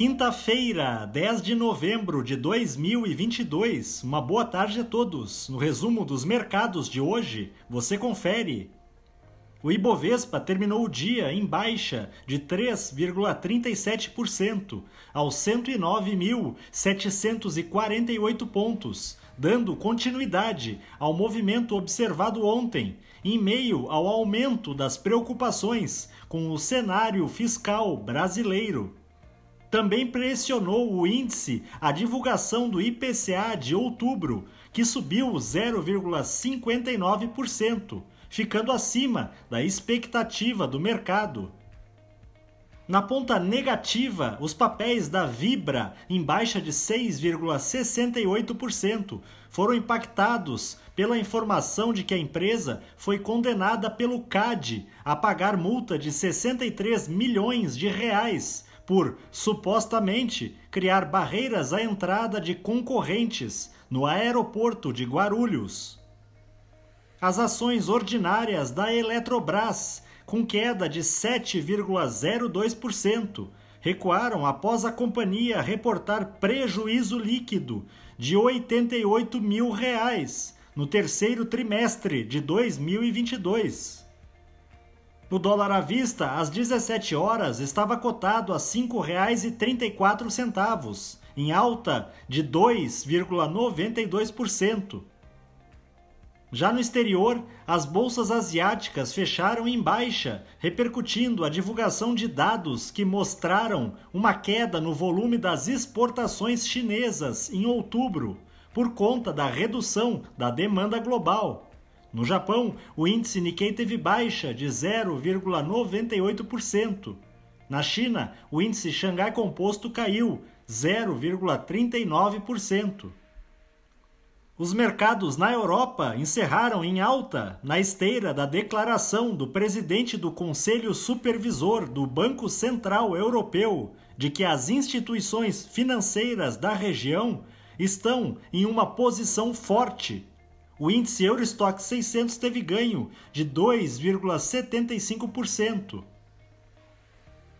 quinta-feira, 10 de novembro de 2022. Uma boa tarde a todos. No resumo dos mercados de hoje, você confere. O Ibovespa terminou o dia em baixa de 3,37% aos 109.748 pontos, dando continuidade ao movimento observado ontem, em meio ao aumento das preocupações com o cenário fiscal brasileiro. Também pressionou o índice a divulgação do IPCA de outubro, que subiu 0,59%, ficando acima da expectativa do mercado. Na ponta negativa, os papéis da Vibra, em baixa de 6,68%, foram impactados pela informação de que a empresa foi condenada pelo CAD a pagar multa de 63 milhões de reais por supostamente criar barreiras à entrada de concorrentes no aeroporto de Guarulhos. As ações ordinárias da Eletrobras, com queda de 7,02%, recuaram após a companhia reportar prejuízo líquido de 88 mil reais no terceiro trimestre de 2022. O dólar à vista, às 17 horas, estava cotado a R$ 5,34, em alta de 2,92%. Já no exterior, as bolsas asiáticas fecharam em baixa, repercutindo a divulgação de dados que mostraram uma queda no volume das exportações chinesas em outubro, por conta da redução da demanda global. No Japão, o índice Nikkei teve baixa de 0,98%. Na China, o índice Xangai Composto caiu 0,39%. Os mercados na Europa encerraram em alta na esteira da declaração do presidente do Conselho Supervisor do Banco Central Europeu de que as instituições financeiras da região estão em uma posição forte o índice Eurostock 600 teve ganho de 2,75%.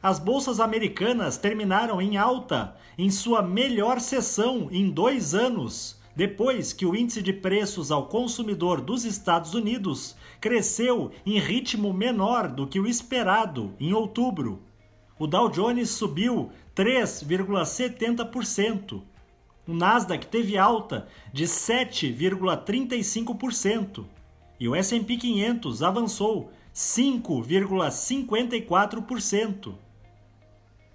As bolsas americanas terminaram em alta em sua melhor sessão em dois anos, depois que o índice de preços ao consumidor dos Estados Unidos cresceu em ritmo menor do que o esperado em outubro. O Dow Jones subiu 3,70%. O Nasdaq teve alta de 7,35% e o S&P 500 avançou 5,54%.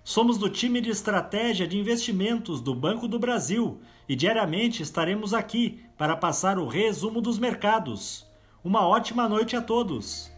Somos do time de estratégia de investimentos do Banco do Brasil e diariamente estaremos aqui para passar o resumo dos mercados. Uma ótima noite a todos!